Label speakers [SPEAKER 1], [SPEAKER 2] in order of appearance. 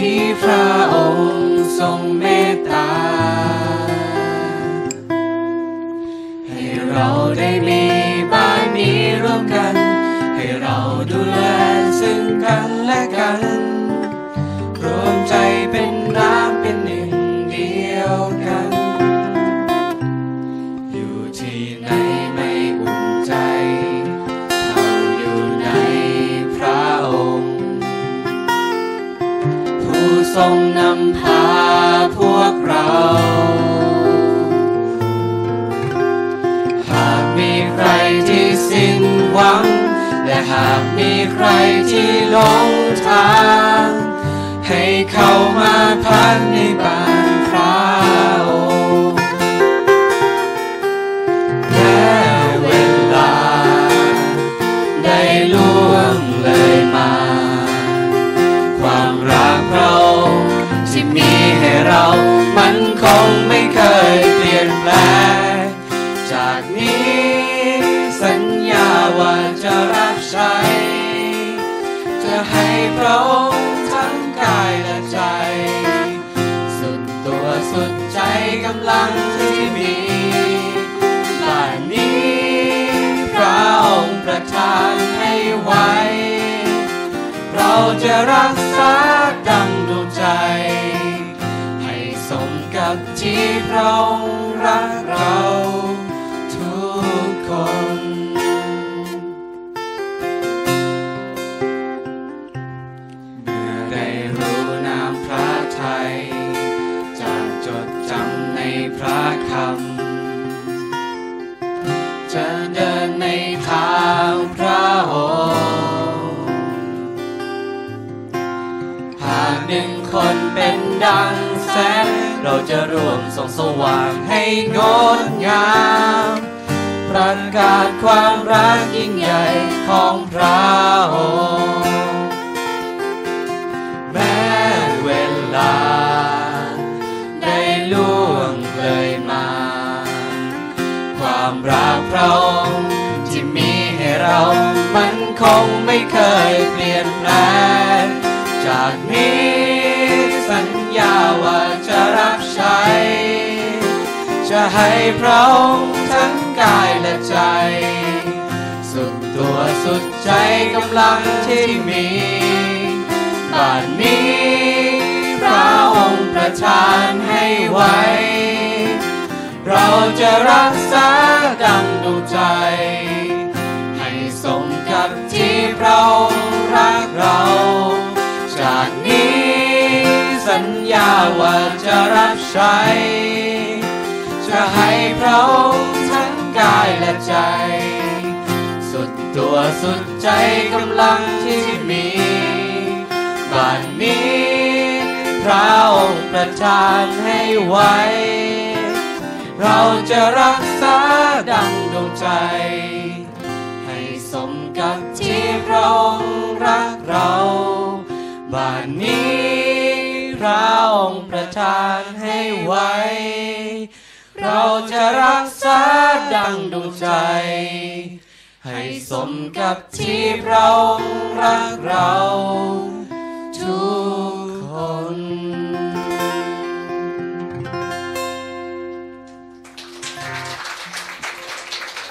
[SPEAKER 1] ที่พระองค์ทรงเม ทรงนำพาพวกเรา หากมีใครที่สิ้นหวัง และหากมีใครที่หลงทาง ให้เข้ามาพักในบ้าน จะรับใช้ จะให้พระองค์ทั้งกายและใจ สุดตัวสุดใจกำลังที่มีบ้านนี้พระองค์ประทานให้ไว้ เราจะรักษาดังดวงใจ ให้สมกับที่พระองค์รักเรา หากหนึ่งคนเป็นดังแสง เราจะร่วมส่องสว่างให้งดงามประกาศความรักยิ่งใหญ่ของพระองค์แม้เวลา ได้ล่วงเลยมา ความรักพระองค์ที่มีให้เรา มันคงไม่เคยเปลี่ยนแปลง จากนี้สัญญาว่าจะรับใช้ จะให้พระองค์ทั้งกายและใจ สุดตัวสุดใจกำลังที่มีบ้านนี้พระองค์ประทานให้ไว้ เราจะรักษาดังดวงใจ ว่าจะรับใช้ จะให้พระองค์ทั้งกายและใจ สุดตัวสุดใจกำลังที่มีบ้านนี้ พระองค์ประทานให้ไว้ เราจะรักษาดังดวงใจให้สมกับที่พระองค์รักเรา ทานให้ไว้ เราจะรักษาดังดวงใจ ให้สมกับที่พระองค์รักเราทุก